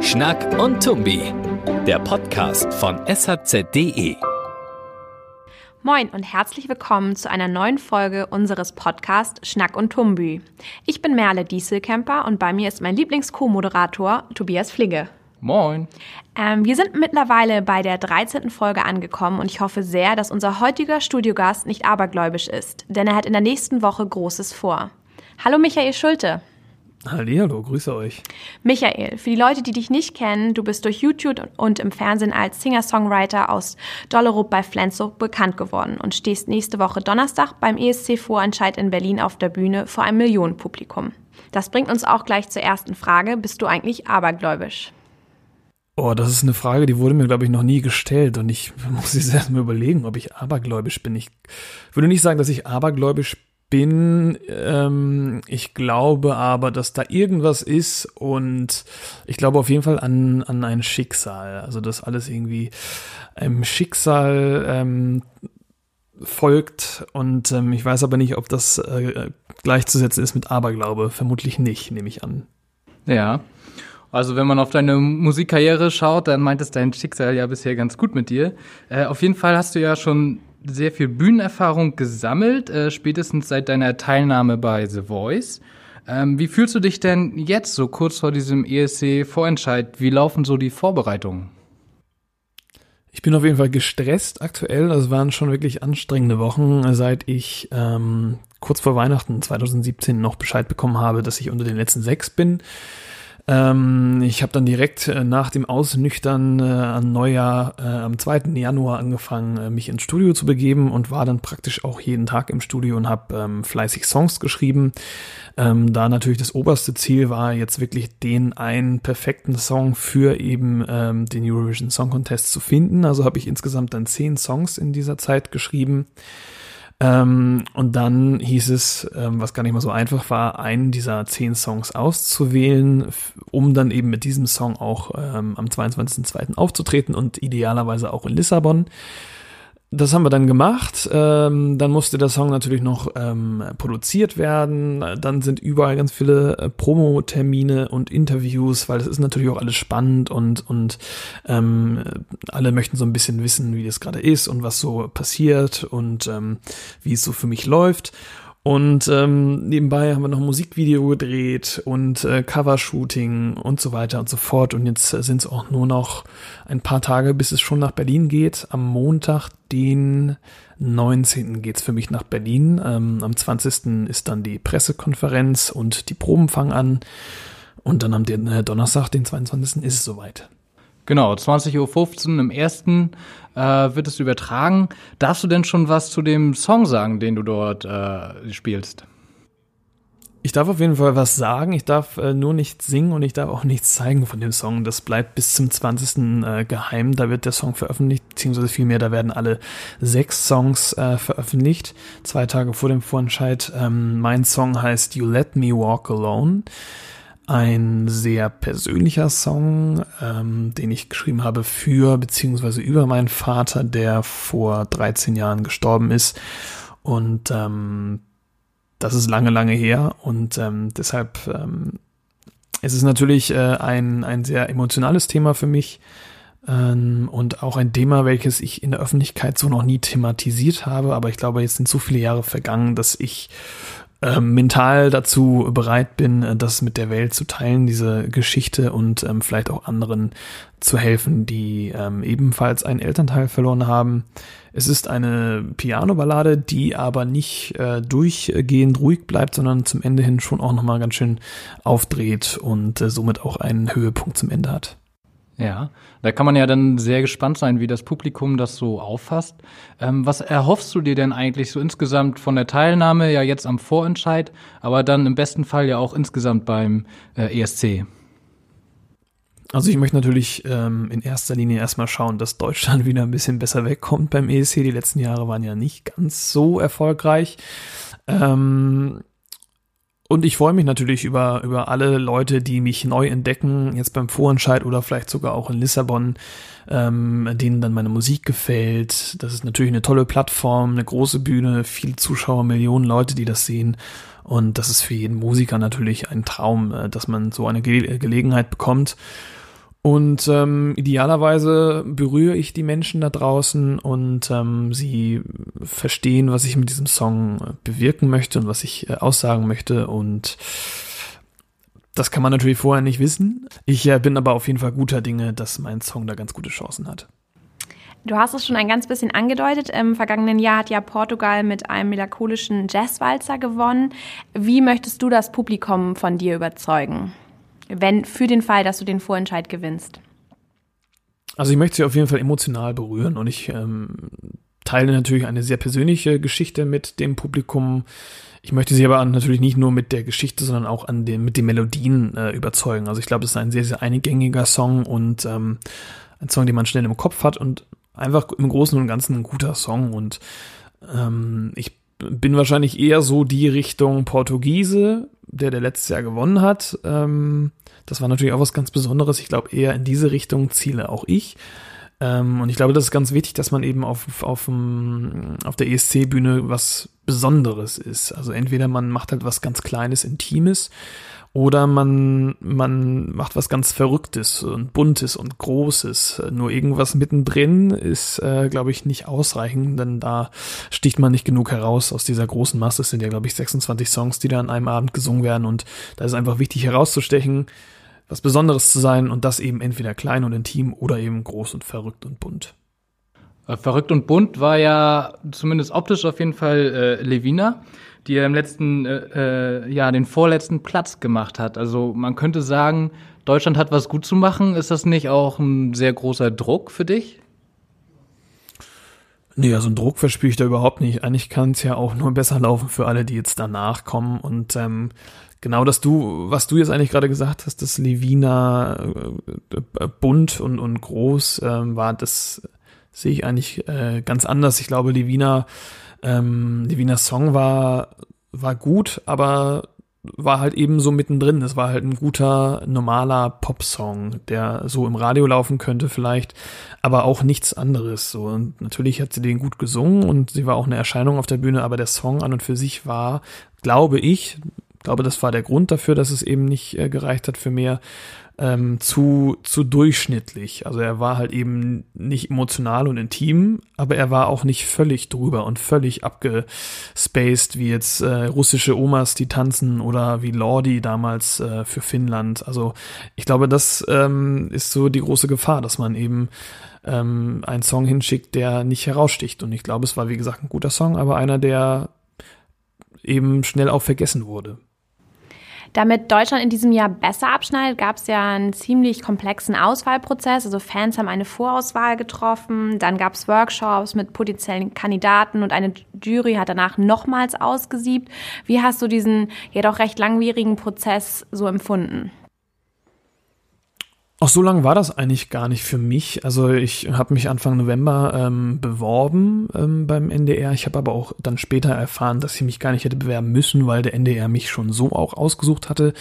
Schnack und Tumbi, der Podcast von shz.de. Moin und herzlich willkommen zu einer neuen Folge unseres Podcasts Schnack und Tumbi. Ich bin Merle Dieselkemper und bei mir ist mein Lieblings-Co-Moderator Tobias Fligge. Moin. Ähm, wir sind mittlerweile bei der 13. Folge angekommen und ich hoffe sehr, dass unser heutiger Studiogast nicht abergläubisch ist, denn er hat in der nächsten Woche Großes vor. Hallo Michael Schulte. Hallihallo, grüße euch. Michael, für die Leute, die dich nicht kennen, du bist durch YouTube und im Fernsehen als Singer-Songwriter aus Dollerup bei Flensburg bekannt geworden und stehst nächste Woche Donnerstag beim ESC-Vorentscheid in Berlin auf der Bühne vor einem Millionenpublikum. Das bringt uns auch gleich zur ersten Frage. Bist du eigentlich abergläubisch? Oh, das ist eine Frage, die wurde mir, glaube ich, noch nie gestellt und ich muss jetzt erstmal überlegen, ob ich abergläubisch bin. Ich würde nicht sagen, dass ich abergläubisch bin. Ähm, ich glaube aber, dass da irgendwas ist und ich glaube auf jeden Fall an, an ein Schicksal. Also, dass alles irgendwie einem Schicksal ähm, folgt und ähm, ich weiß aber nicht, ob das äh, gleichzusetzen ist mit Aberglaube. Vermutlich nicht, nehme ich an. Ja, also wenn man auf deine Musikkarriere schaut, dann meint es dein Schicksal ja bisher ganz gut mit dir. Äh, auf jeden Fall hast du ja schon sehr viel Bühnenerfahrung gesammelt, äh, spätestens seit deiner Teilnahme bei The Voice. Ähm, wie fühlst du dich denn jetzt, so kurz vor diesem ESC-Vorentscheid? Wie laufen so die Vorbereitungen? Ich bin auf jeden Fall gestresst aktuell. Das waren schon wirklich anstrengende Wochen, seit ich ähm, kurz vor Weihnachten 2017 noch Bescheid bekommen habe, dass ich unter den letzten sechs bin. Ähm, ich habe dann direkt äh, nach dem Ausnüchtern äh, an Neujahr äh, am 2. Januar angefangen, äh, mich ins Studio zu begeben und war dann praktisch auch jeden Tag im Studio und habe ähm, fleißig Songs geschrieben. Ähm, da natürlich das oberste Ziel war, jetzt wirklich den einen perfekten Song für eben ähm, den Eurovision Song Contest zu finden. Also habe ich insgesamt dann zehn Songs in dieser Zeit geschrieben. Ähm, und dann hieß es, ähm, was gar nicht mal so einfach war, einen dieser zehn Songs auszuwählen, um dann eben mit diesem Song auch ähm, am 22.02. aufzutreten und idealerweise auch in Lissabon. Das haben wir dann gemacht. Ähm, dann musste der Song natürlich noch ähm, produziert werden. Dann sind überall ganz viele äh, Promo-Termine und Interviews, weil das ist natürlich auch alles spannend und, und ähm, alle möchten so ein bisschen wissen, wie das gerade ist und was so passiert und ähm, wie es so für mich läuft. Und ähm, nebenbei haben wir noch Musikvideo gedreht und äh, Covershooting und so weiter und so fort. Und jetzt äh, sind es auch nur noch ein paar Tage, bis es schon nach Berlin geht. Am Montag, den 19. geht's für mich nach Berlin. Ähm, am 20. ist dann die Pressekonferenz und die Proben fangen an. Und dann am äh, Donnerstag, den 22. ist es soweit. Genau, 20.15 Uhr im ersten äh, wird es übertragen. Darfst du denn schon was zu dem Song sagen, den du dort äh, spielst? Ich darf auf jeden Fall was sagen. Ich darf äh, nur nicht singen und ich darf auch nichts zeigen von dem Song. Das bleibt bis zum 20. Äh, geheim. Da wird der Song veröffentlicht, beziehungsweise vielmehr, da werden alle sechs Songs äh, veröffentlicht. Zwei Tage vor dem Vorentscheid. Ähm, mein Song heißt You Let Me Walk Alone ein sehr persönlicher Song, ähm, den ich geschrieben habe für beziehungsweise über meinen Vater, der vor 13 Jahren gestorben ist. Und ähm, das ist lange, lange her. Und ähm, deshalb ähm, es ist natürlich äh, ein, ein sehr emotionales Thema für mich. Ähm, und auch ein Thema, welches ich in der Öffentlichkeit so noch nie thematisiert habe. Aber ich glaube, jetzt sind so viele Jahre vergangen, dass ich ähm, mental dazu bereit bin, äh, das mit der Welt zu teilen, diese Geschichte und ähm, vielleicht auch anderen zu helfen, die ähm, ebenfalls einen Elternteil verloren haben. Es ist eine Piano-Ballade, die aber nicht äh, durchgehend ruhig bleibt, sondern zum Ende hin schon auch nochmal ganz schön aufdreht und äh, somit auch einen Höhepunkt zum Ende hat. Ja, da kann man ja dann sehr gespannt sein, wie das Publikum das so auffasst. Ähm, was erhoffst du dir denn eigentlich so insgesamt von der Teilnahme, ja jetzt am Vorentscheid, aber dann im besten Fall ja auch insgesamt beim äh, ESC? Also ich möchte natürlich ähm, in erster Linie erstmal schauen, dass Deutschland wieder ein bisschen besser wegkommt beim ESC. Die letzten Jahre waren ja nicht ganz so erfolgreich. Ähm, und ich freue mich natürlich über, über alle Leute, die mich neu entdecken, jetzt beim Vorentscheid oder vielleicht sogar auch in Lissabon, ähm, denen dann meine Musik gefällt. Das ist natürlich eine tolle Plattform, eine große Bühne, viele Zuschauer, Millionen Leute, die das sehen. Und das ist für jeden Musiker natürlich ein Traum, äh, dass man so eine Ge Gelegenheit bekommt. Und ähm, idealerweise berühre ich die Menschen da draußen und ähm, sie verstehen, was ich mit diesem Song äh, bewirken möchte und was ich äh, aussagen möchte. Und das kann man natürlich vorher nicht wissen. Ich äh, bin aber auf jeden Fall guter Dinge, dass mein Song da ganz gute Chancen hat. Du hast es schon ein ganz bisschen angedeutet. Im vergangenen Jahr hat ja Portugal mit einem melancholischen Jazzwalzer gewonnen. Wie möchtest du das Publikum von dir überzeugen? Wenn für den Fall, dass du den Vorentscheid gewinnst? Also ich möchte sie auf jeden Fall emotional berühren und ich ähm, teile natürlich eine sehr persönliche Geschichte mit dem Publikum. Ich möchte sie aber natürlich nicht nur mit der Geschichte, sondern auch an den, mit den Melodien äh, überzeugen. Also ich glaube, es ist ein sehr, sehr eingängiger Song und ähm, ein Song, den man schnell im Kopf hat und einfach im Großen und Ganzen ein guter Song. Und ähm, ich bin wahrscheinlich eher so die Richtung Portugiese, der der letztes Jahr gewonnen hat. Ähm, das war natürlich auch was ganz Besonderes. Ich glaube, eher in diese Richtung ziele auch ich. Ähm, und ich glaube, das ist ganz wichtig, dass man eben auf, auf, auf der ESC-Bühne was Besonderes ist. Also entweder man macht halt was ganz Kleines, Intimes oder man, man macht was ganz Verrücktes und Buntes und Großes. Nur irgendwas mittendrin ist, äh, glaube ich, nicht ausreichend, denn da sticht man nicht genug heraus aus dieser großen Masse. Es sind ja, glaube ich, 26 Songs, die da an einem Abend gesungen werden. Und da ist einfach wichtig herauszustechen, was Besonderes zu sein und das eben entweder klein und intim oder eben groß und verrückt und bunt. Äh, verrückt und bunt war ja zumindest optisch auf jeden Fall äh, Levina die er im letzten äh, äh, Jahr den vorletzten Platz gemacht hat. Also man könnte sagen, Deutschland hat was gut zu machen. Ist das nicht auch ein sehr großer Druck für dich? Nee, also einen Druck verspüre ich da überhaupt nicht. Eigentlich kann es ja auch nur besser laufen für alle, die jetzt danach kommen. Und ähm, genau das du, was du jetzt eigentlich gerade gesagt hast, dass Levina äh, äh, bunt und, und groß äh, war, das sehe ich eigentlich äh, ganz anders. Ich glaube, Levina ähm, Wiener Song war, war gut, aber war halt eben so mittendrin. Es war halt ein guter, normaler Popsong, der so im Radio laufen könnte vielleicht, aber auch nichts anderes. So. Und natürlich hat sie den gut gesungen und sie war auch eine Erscheinung auf der Bühne, aber der Song an und für sich war, glaube ich, glaube, das war der Grund dafür, dass es eben nicht äh, gereicht hat für mehr, ähm, zu, zu durchschnittlich. Also er war halt eben nicht emotional und intim, aber er war auch nicht völlig drüber und völlig abgespaced, wie jetzt äh, russische Omas, die tanzen oder wie Lordi damals äh, für Finnland. Also ich glaube, das ähm, ist so die große Gefahr, dass man eben ähm, einen Song hinschickt, der nicht heraussticht. Und ich glaube, es war wie gesagt ein guter Song, aber einer, der eben schnell auch vergessen wurde. Damit Deutschland in diesem Jahr besser abschneidet, gab es ja einen ziemlich komplexen Auswahlprozess. Also Fans haben eine Vorauswahl getroffen, dann gab es Workshops mit potenziellen Kandidaten und eine Jury hat danach nochmals ausgesiebt. Wie hast du diesen ja doch recht langwierigen Prozess so empfunden? Auch so lange war das eigentlich gar nicht für mich. Also ich habe mich Anfang November ähm, beworben ähm, beim NDR. Ich habe aber auch dann später erfahren, dass ich mich gar nicht hätte bewerben müssen, weil der NDR mich schon so auch ausgesucht hatte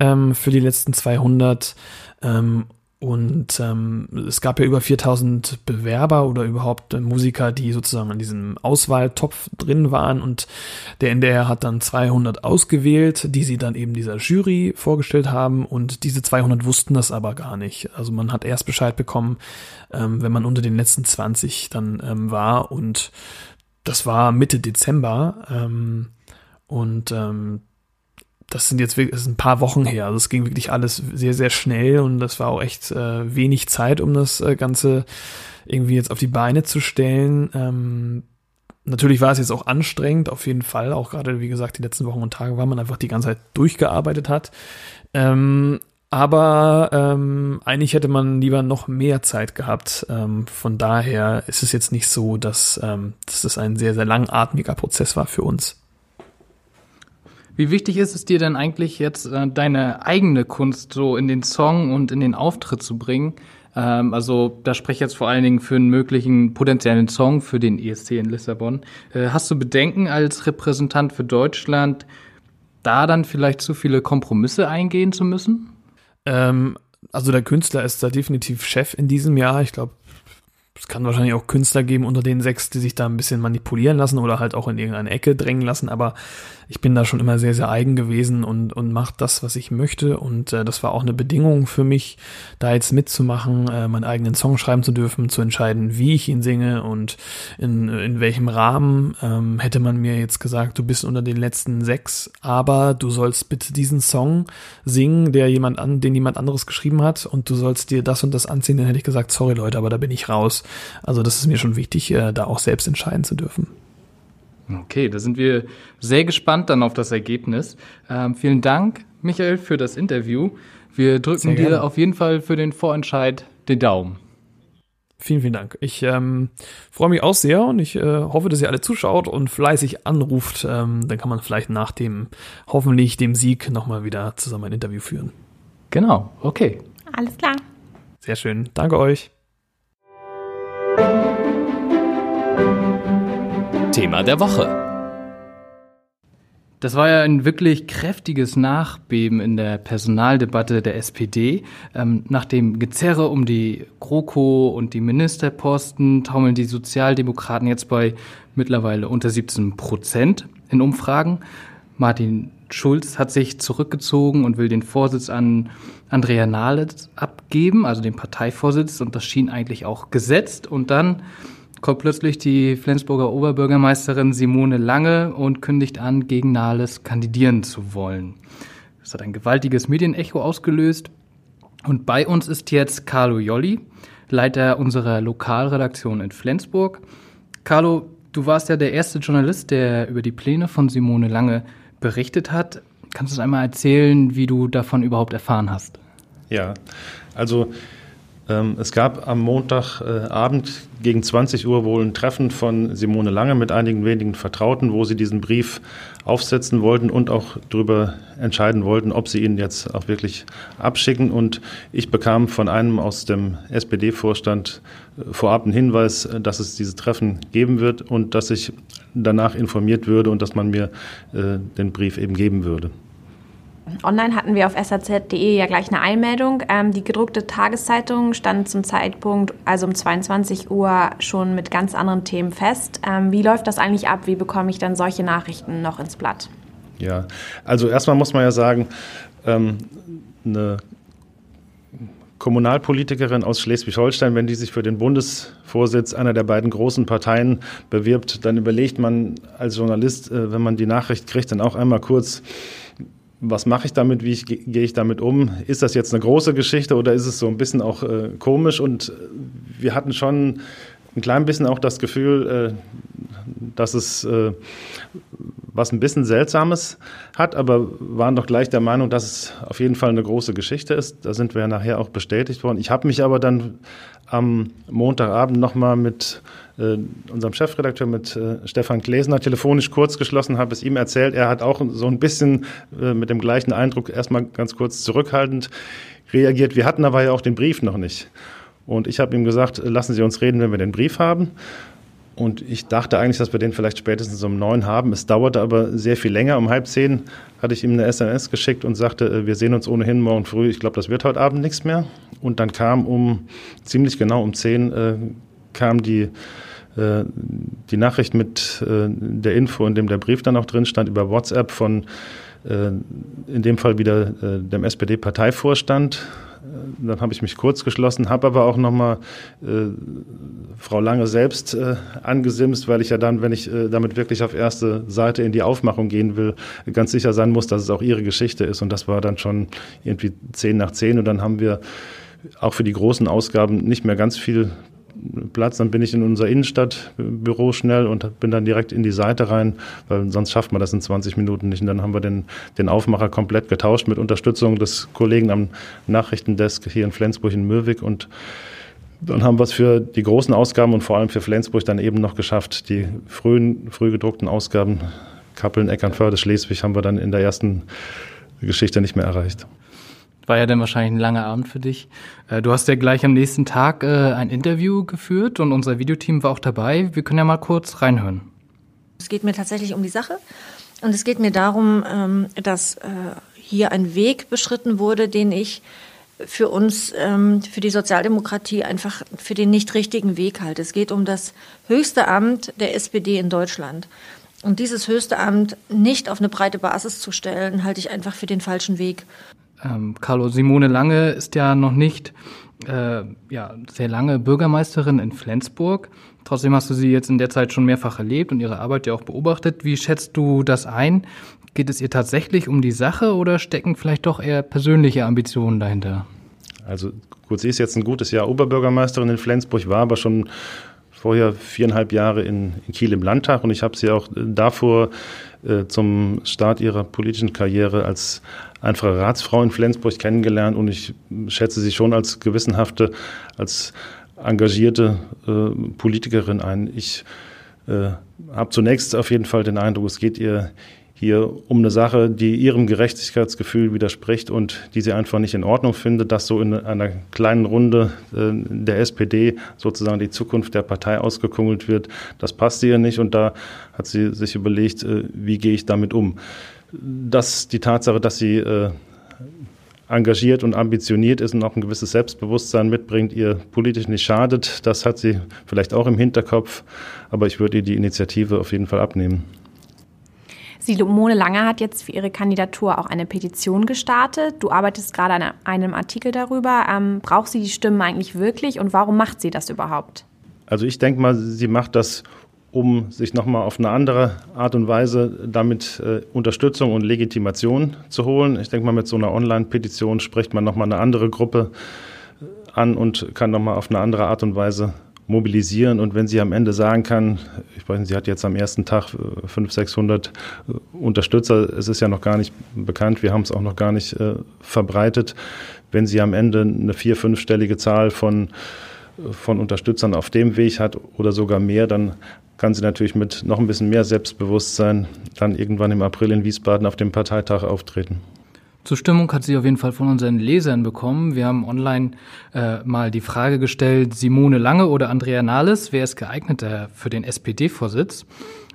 ähm, für die letzten 200. Ähm, und ähm, es gab ja über 4000 Bewerber oder überhaupt äh, Musiker, die sozusagen in diesem Auswahltopf drin waren. Und der NDR hat dann 200 ausgewählt, die sie dann eben dieser Jury vorgestellt haben. Und diese 200 wussten das aber gar nicht. Also man hat erst Bescheid bekommen, ähm, wenn man unter den letzten 20 dann ähm, war. Und das war Mitte Dezember. Ähm, und ähm, das sind jetzt wirklich, das ist ein paar Wochen her. Also es ging wirklich alles sehr, sehr schnell und das war auch echt äh, wenig Zeit, um das äh, Ganze irgendwie jetzt auf die Beine zu stellen. Ähm, natürlich war es jetzt auch anstrengend, auf jeden Fall. Auch gerade, wie gesagt, die letzten Wochen und Tage, weil man einfach die ganze Zeit durchgearbeitet hat. Ähm, aber ähm, eigentlich hätte man lieber noch mehr Zeit gehabt. Ähm, von daher ist es jetzt nicht so, dass, ähm, dass es ein sehr, sehr langatmiger Prozess war für uns. Wie wichtig ist es dir denn eigentlich jetzt, äh, deine eigene Kunst so in den Song und in den Auftritt zu bringen? Ähm, also da spreche ich jetzt vor allen Dingen für einen möglichen potenziellen Song für den ESC in Lissabon. Äh, hast du Bedenken als Repräsentant für Deutschland, da dann vielleicht zu viele Kompromisse eingehen zu müssen? Ähm, also der Künstler ist da definitiv Chef in diesem Jahr. Ich glaube, es kann wahrscheinlich auch Künstler geben unter den sechs, die sich da ein bisschen manipulieren lassen oder halt auch in irgendeine Ecke drängen lassen, aber ich bin da schon immer sehr, sehr eigen gewesen und, und mache das, was ich möchte. Und äh, das war auch eine Bedingung für mich, da jetzt mitzumachen, äh, meinen eigenen Song schreiben zu dürfen, zu entscheiden, wie ich ihn singe und in, in welchem Rahmen. Ähm, hätte man mir jetzt gesagt, du bist unter den letzten sechs, aber du sollst bitte diesen Song singen, der jemand an, den jemand anderes geschrieben hat und du sollst dir das und das anziehen, dann hätte ich gesagt, sorry Leute, aber da bin ich raus. Also das ist mir schon wichtig, äh, da auch selbst entscheiden zu dürfen. Okay, da sind wir sehr gespannt dann auf das Ergebnis. Ähm, vielen Dank, Michael, für das Interview. Wir drücken dir auf jeden Fall für den Vorentscheid den Daumen. Vielen, vielen Dank. Ich ähm, freue mich auch sehr und ich äh, hoffe, dass ihr alle zuschaut und fleißig anruft. Ähm, dann kann man vielleicht nach dem, hoffentlich dem Sieg nochmal wieder zusammen ein Interview führen. Genau, okay. Alles klar. Sehr schön. Danke euch. Thema der Woche. Das war ja ein wirklich kräftiges Nachbeben in der Personaldebatte der SPD. Ähm, nach dem Gezerre um die GroKo und die Ministerposten taumeln die Sozialdemokraten jetzt bei mittlerweile unter 17 Prozent in Umfragen. Martin Schulz hat sich zurückgezogen und will den Vorsitz an Andrea Nahles abgeben, also den Parteivorsitz. Und das schien eigentlich auch gesetzt. Und dann kommt plötzlich die Flensburger Oberbürgermeisterin Simone Lange und kündigt an, gegen Nahles kandidieren zu wollen. Das hat ein gewaltiges Medienecho ausgelöst. Und bei uns ist jetzt Carlo Jolli, Leiter unserer Lokalredaktion in Flensburg. Carlo, du warst ja der erste Journalist, der über die Pläne von Simone Lange berichtet hat. Kannst du uns einmal erzählen, wie du davon überhaupt erfahren hast? Ja, also es gab am Montagabend äh, gegen 20 Uhr wohl ein Treffen von Simone Lange mit einigen wenigen Vertrauten, wo sie diesen Brief aufsetzen wollten und auch darüber entscheiden wollten, ob sie ihn jetzt auch wirklich abschicken. Und ich bekam von einem aus dem SPD-Vorstand äh, vorab einen Hinweis, äh, dass es dieses Treffen geben wird und dass ich danach informiert würde und dass man mir den Brief eben geben würde. Online hatten wir auf saz.de ja gleich eine Einmeldung. Ähm, die gedruckte Tageszeitung stand zum Zeitpunkt, also um 22 Uhr, schon mit ganz anderen Themen fest. Ähm, wie läuft das eigentlich ab? Wie bekomme ich dann solche Nachrichten noch ins Blatt? Ja, also erstmal muss man ja sagen, ähm, eine Kommunalpolitikerin aus Schleswig-Holstein, wenn die sich für den Bundesvorsitz einer der beiden großen Parteien bewirbt, dann überlegt man als Journalist, äh, wenn man die Nachricht kriegt, dann auch einmal kurz, was mache ich damit, wie gehe ich damit um? Ist das jetzt eine große Geschichte oder ist es so ein bisschen auch äh, komisch? Und äh, wir hatten schon ein klein bisschen auch das Gefühl, äh, dass es äh, was ein bisschen Seltsames hat, aber waren doch gleich der Meinung, dass es auf jeden Fall eine große Geschichte ist. Da sind wir ja nachher auch bestätigt worden. Ich habe mich aber dann am Montagabend nochmal mit äh, unserem Chefredakteur, mit äh, Stefan Klesner, telefonisch kurz geschlossen, habe es ihm erzählt. Er hat auch so ein bisschen äh, mit dem gleichen Eindruck erstmal ganz kurz zurückhaltend reagiert. Wir hatten aber ja auch den Brief noch nicht. Und ich habe ihm gesagt, lassen Sie uns reden, wenn wir den Brief haben. Und ich dachte eigentlich, dass wir den vielleicht spätestens um neun haben. Es dauerte aber sehr viel länger. Um halb zehn hatte ich ihm eine SMS geschickt und sagte, äh, wir sehen uns ohnehin morgen früh. Ich glaube, das wird heute Abend nichts mehr. Und dann kam um ziemlich genau um zehn äh, kam die äh, die Nachricht mit äh, der Info, in dem der Brief dann auch drin stand, über WhatsApp von in dem Fall wieder dem SPD-Parteivorstand dann habe ich mich kurz geschlossen, habe aber auch nochmal äh, Frau Lange selbst äh, angesimst, weil ich ja dann, wenn ich äh, damit wirklich auf erste Seite in die Aufmachung gehen will, ganz sicher sein muss, dass es auch ihre Geschichte ist. Und das war dann schon irgendwie zehn nach zehn. Und dann haben wir auch für die großen Ausgaben nicht mehr ganz viel Platz, dann bin ich in unser Innenstadtbüro schnell und bin dann direkt in die Seite rein, weil sonst schafft man das in 20 Minuten nicht. Und dann haben wir den, den Aufmacher komplett getauscht mit Unterstützung des Kollegen am Nachrichtendesk hier in Flensburg in Möwig und dann haben wir es für die großen Ausgaben und vor allem für Flensburg dann eben noch geschafft, die frühen, früh gedruckten Ausgaben Kappeln, Eckernförde, Schleswig haben wir dann in der ersten Geschichte nicht mehr erreicht. War ja dann wahrscheinlich ein langer Abend für dich. Äh, du hast ja gleich am nächsten Tag äh, ein Interview geführt und unser Videoteam war auch dabei. Wir können ja mal kurz reinhören. Es geht mir tatsächlich um die Sache. Und es geht mir darum, ähm, dass äh, hier ein Weg beschritten wurde, den ich für uns, ähm, für die Sozialdemokratie einfach für den nicht richtigen Weg halte. Es geht um das höchste Amt der SPD in Deutschland. Und dieses höchste Amt nicht auf eine breite Basis zu stellen, halte ich einfach für den falschen Weg. Ähm, Carlo Simone Lange ist ja noch nicht äh, ja, sehr lange Bürgermeisterin in Flensburg. Trotzdem hast du sie jetzt in der Zeit schon mehrfach erlebt und ihre Arbeit ja auch beobachtet. Wie schätzt du das ein? Geht es ihr tatsächlich um die Sache oder stecken vielleicht doch eher persönliche Ambitionen dahinter? Also gut, sie ist jetzt ein gutes Jahr Oberbürgermeisterin in Flensburg, war aber schon vorher viereinhalb Jahre in, in Kiel im Landtag und ich habe sie auch davor äh, zum Start ihrer politischen Karriere als einfache Ratsfrau in Flensburg kennengelernt und ich schätze sie schon als gewissenhafte, als engagierte äh, Politikerin ein. Ich äh, habe zunächst auf jeden Fall den Eindruck, es geht ihr hier um eine Sache, die ihrem Gerechtigkeitsgefühl widerspricht und die sie einfach nicht in Ordnung findet, dass so in einer kleinen Runde äh, der SPD sozusagen die Zukunft der Partei ausgekungelt wird. Das passt ihr nicht und da hat sie sich überlegt, äh, wie gehe ich damit um. Dass die Tatsache, dass sie äh, engagiert und ambitioniert ist und auch ein gewisses Selbstbewusstsein mitbringt, ihr politisch nicht schadet. Das hat sie vielleicht auch im Hinterkopf, aber ich würde ihr die Initiative auf jeden Fall abnehmen. Simone Lange hat jetzt für ihre Kandidatur auch eine Petition gestartet. Du arbeitest gerade an einem Artikel darüber. Ähm, braucht sie die Stimmen eigentlich wirklich und warum macht sie das überhaupt? Also ich denke mal, sie macht das, um sich nochmal auf eine andere Art und Weise damit äh, Unterstützung und Legitimation zu holen. Ich denke mal, mit so einer Online-Petition spricht man nochmal eine andere Gruppe an und kann nochmal auf eine andere Art und Weise mobilisieren. Und wenn sie am Ende sagen kann, ich weiß nicht, sie hat jetzt am ersten Tag 500, 600 äh, Unterstützer, es ist ja noch gar nicht bekannt, wir haben es auch noch gar nicht äh, verbreitet. Wenn sie am Ende eine vier-, fünfstellige Zahl von, von Unterstützern auf dem Weg hat oder sogar mehr, dann kann sie natürlich mit noch ein bisschen mehr Selbstbewusstsein dann irgendwann im April in Wiesbaden auf dem Parteitag auftreten. Zustimmung hat sie auf jeden Fall von unseren Lesern bekommen. Wir haben online äh, mal die Frage gestellt, Simone Lange oder Andrea Nahles, wer ist geeigneter für den SPD-Vorsitz?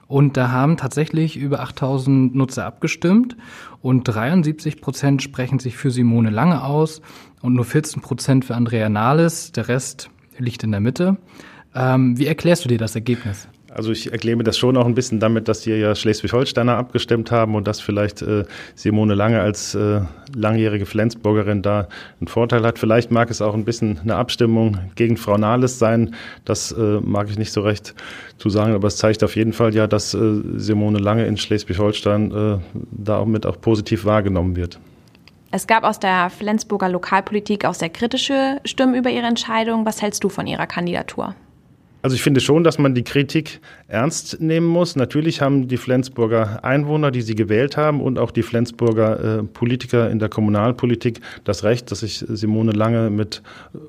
Und da haben tatsächlich über 8000 Nutzer abgestimmt und 73 Prozent sprechen sich für Simone Lange aus und nur 14 Prozent für Andrea Nahles. Der Rest liegt in der Mitte. Ähm, wie erklärst du dir das Ergebnis? Also ich erkläre mir das schon auch ein bisschen damit, dass hier ja Schleswig-Holsteiner abgestimmt haben und dass vielleicht äh, Simone Lange als äh, langjährige Flensburgerin da einen Vorteil hat. Vielleicht mag es auch ein bisschen eine Abstimmung gegen Frau Nahles sein. Das äh, mag ich nicht so recht zu sagen, aber es zeigt auf jeden Fall ja, dass äh, Simone Lange in Schleswig-Holstein äh, da auch mit auch positiv wahrgenommen wird. Es gab aus der Flensburger Lokalpolitik auch sehr kritische Stimmen über ihre Entscheidung. Was hältst du von ihrer Kandidatur? Also ich finde schon, dass man die Kritik ernst nehmen muss. Natürlich haben die Flensburger Einwohner, die sie gewählt haben, und auch die Flensburger äh, Politiker in der Kommunalpolitik das Recht, dass sich Simone Lange mit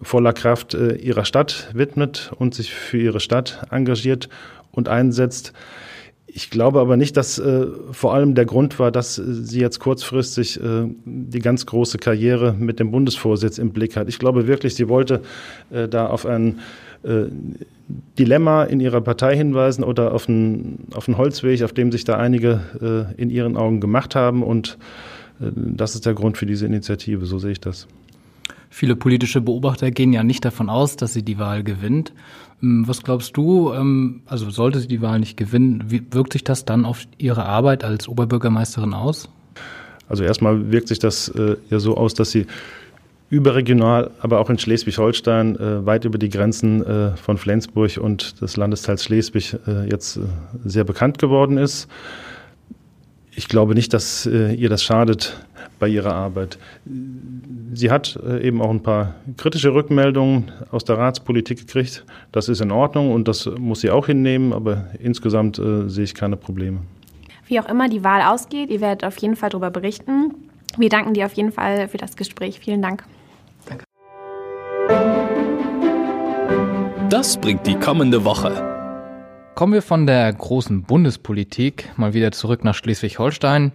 voller Kraft äh, ihrer Stadt widmet und sich für ihre Stadt engagiert und einsetzt. Ich glaube aber nicht, dass äh, vor allem der Grund war, dass sie jetzt kurzfristig äh, die ganz große Karriere mit dem Bundesvorsitz im Blick hat. Ich glaube wirklich, sie wollte äh, da auf einen äh, Dilemma in ihrer Partei hinweisen oder auf einen, auf einen Holzweg, auf dem sich da einige äh, in ihren Augen gemacht haben. Und äh, das ist der Grund für diese Initiative, so sehe ich das. Viele politische Beobachter gehen ja nicht davon aus, dass sie die Wahl gewinnt. Ähm, was glaubst du, ähm, also sollte sie die Wahl nicht gewinnen, wie wirkt sich das dann auf ihre Arbeit als Oberbürgermeisterin aus? Also erstmal wirkt sich das äh, ja so aus, dass sie überregional, aber auch in Schleswig-Holstein, äh, weit über die Grenzen äh, von Flensburg und des Landesteils Schleswig äh, jetzt äh, sehr bekannt geworden ist. Ich glaube nicht, dass äh, ihr das schadet bei ihrer Arbeit. Sie hat äh, eben auch ein paar kritische Rückmeldungen aus der Ratspolitik gekriegt. Das ist in Ordnung und das muss sie auch hinnehmen, aber insgesamt sehe ich keine Probleme. Wie auch immer die Wahl ausgeht, ihr werdet auf jeden Fall darüber berichten. Wir danken dir auf jeden Fall für das Gespräch. Vielen Dank. Das bringt die kommende Woche. Kommen wir von der großen Bundespolitik mal wieder zurück nach Schleswig-Holstein.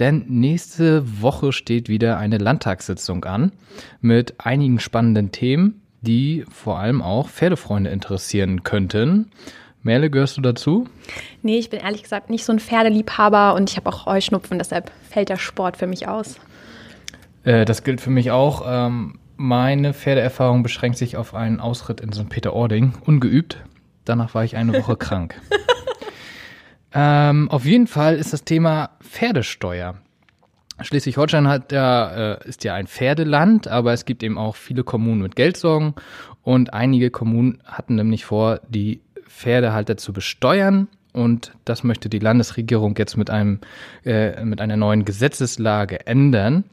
Denn nächste Woche steht wieder eine Landtagssitzung an mit einigen spannenden Themen, die vor allem auch Pferdefreunde interessieren könnten. Merle, gehörst du dazu? Nee, ich bin ehrlich gesagt nicht so ein Pferdeliebhaber und ich habe auch Heuschnupfen, deshalb fällt der Sport für mich aus. Äh, das gilt für mich auch. Ähm, meine Pferdeerfahrung beschränkt sich auf einen Ausritt in St. Peter-Ording, ungeübt. Danach war ich eine Woche krank. Ähm, auf jeden Fall ist das Thema Pferdesteuer. Schleswig-Holstein hat ja, äh, ist ja ein Pferdeland, aber es gibt eben auch viele Kommunen mit Geldsorgen und einige Kommunen hatten nämlich vor, die Pferdehalter zu besteuern und das möchte die Landesregierung jetzt mit einem äh, mit einer neuen Gesetzeslage ändern,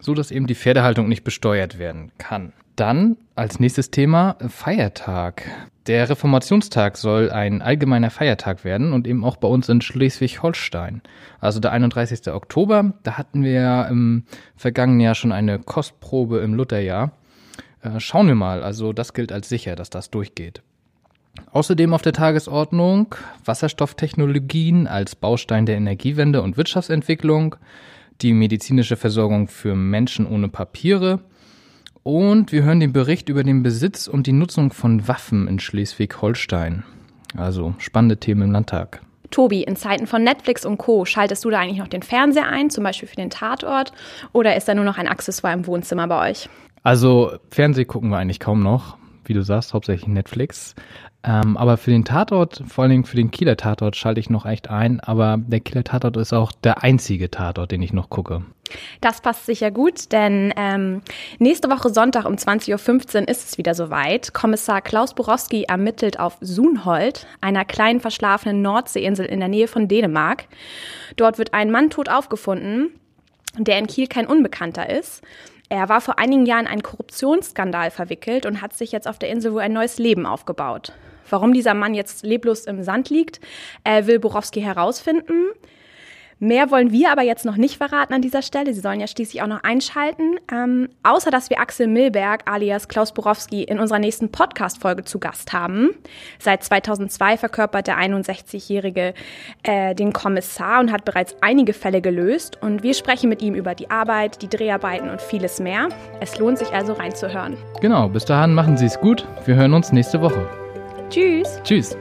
so dass eben die Pferdehaltung nicht besteuert werden kann. Dann als nächstes Thema Feiertag. Der Reformationstag soll ein allgemeiner Feiertag werden und eben auch bei uns in Schleswig-Holstein. Also der 31. Oktober, da hatten wir ja im vergangenen Jahr schon eine Kostprobe im Lutherjahr. Äh, schauen wir mal, also das gilt als sicher, dass das durchgeht. Außerdem auf der Tagesordnung Wasserstofftechnologien als Baustein der Energiewende und Wirtschaftsentwicklung, die medizinische Versorgung für Menschen ohne Papiere und wir hören den Bericht über den Besitz und die Nutzung von Waffen in Schleswig-Holstein. Also spannende Themen im Landtag. Tobi, in Zeiten von Netflix und Co. schaltest du da eigentlich noch den Fernseher ein, zum Beispiel für den Tatort, oder ist da nur noch ein Accessoire im Wohnzimmer bei euch? Also Fernseh gucken wir eigentlich kaum noch, wie du sagst, hauptsächlich Netflix. Ähm, aber für den Tatort, vor allen Dingen für den Kieler Tatort, schalte ich noch echt ein. Aber der Kieler Tatort ist auch der einzige Tatort, den ich noch gucke. Das passt sicher gut, denn ähm, nächste Woche Sonntag um 20.15 Uhr ist es wieder soweit. Kommissar Klaus Borowski ermittelt auf Sunhold, einer kleinen verschlafenen Nordseeinsel in der Nähe von Dänemark. Dort wird ein Mann tot aufgefunden, der in Kiel kein Unbekannter ist. Er war vor einigen Jahren in einen Korruptionsskandal verwickelt und hat sich jetzt auf der Insel wohl ein neues Leben aufgebaut. Warum dieser Mann jetzt leblos im Sand liegt, will Borowski herausfinden. Mehr wollen wir aber jetzt noch nicht verraten an dieser Stelle. Sie sollen ja schließlich auch noch einschalten. Ähm, außer dass wir Axel Milberg alias Klaus Borowski in unserer nächsten Podcast-Folge zu Gast haben. Seit 2002 verkörpert der 61-Jährige äh, den Kommissar und hat bereits einige Fälle gelöst. Und wir sprechen mit ihm über die Arbeit, die Dreharbeiten und vieles mehr. Es lohnt sich also reinzuhören. Genau, bis dahin machen Sie es gut. Wir hören uns nächste Woche. Tschüss. Tschüss.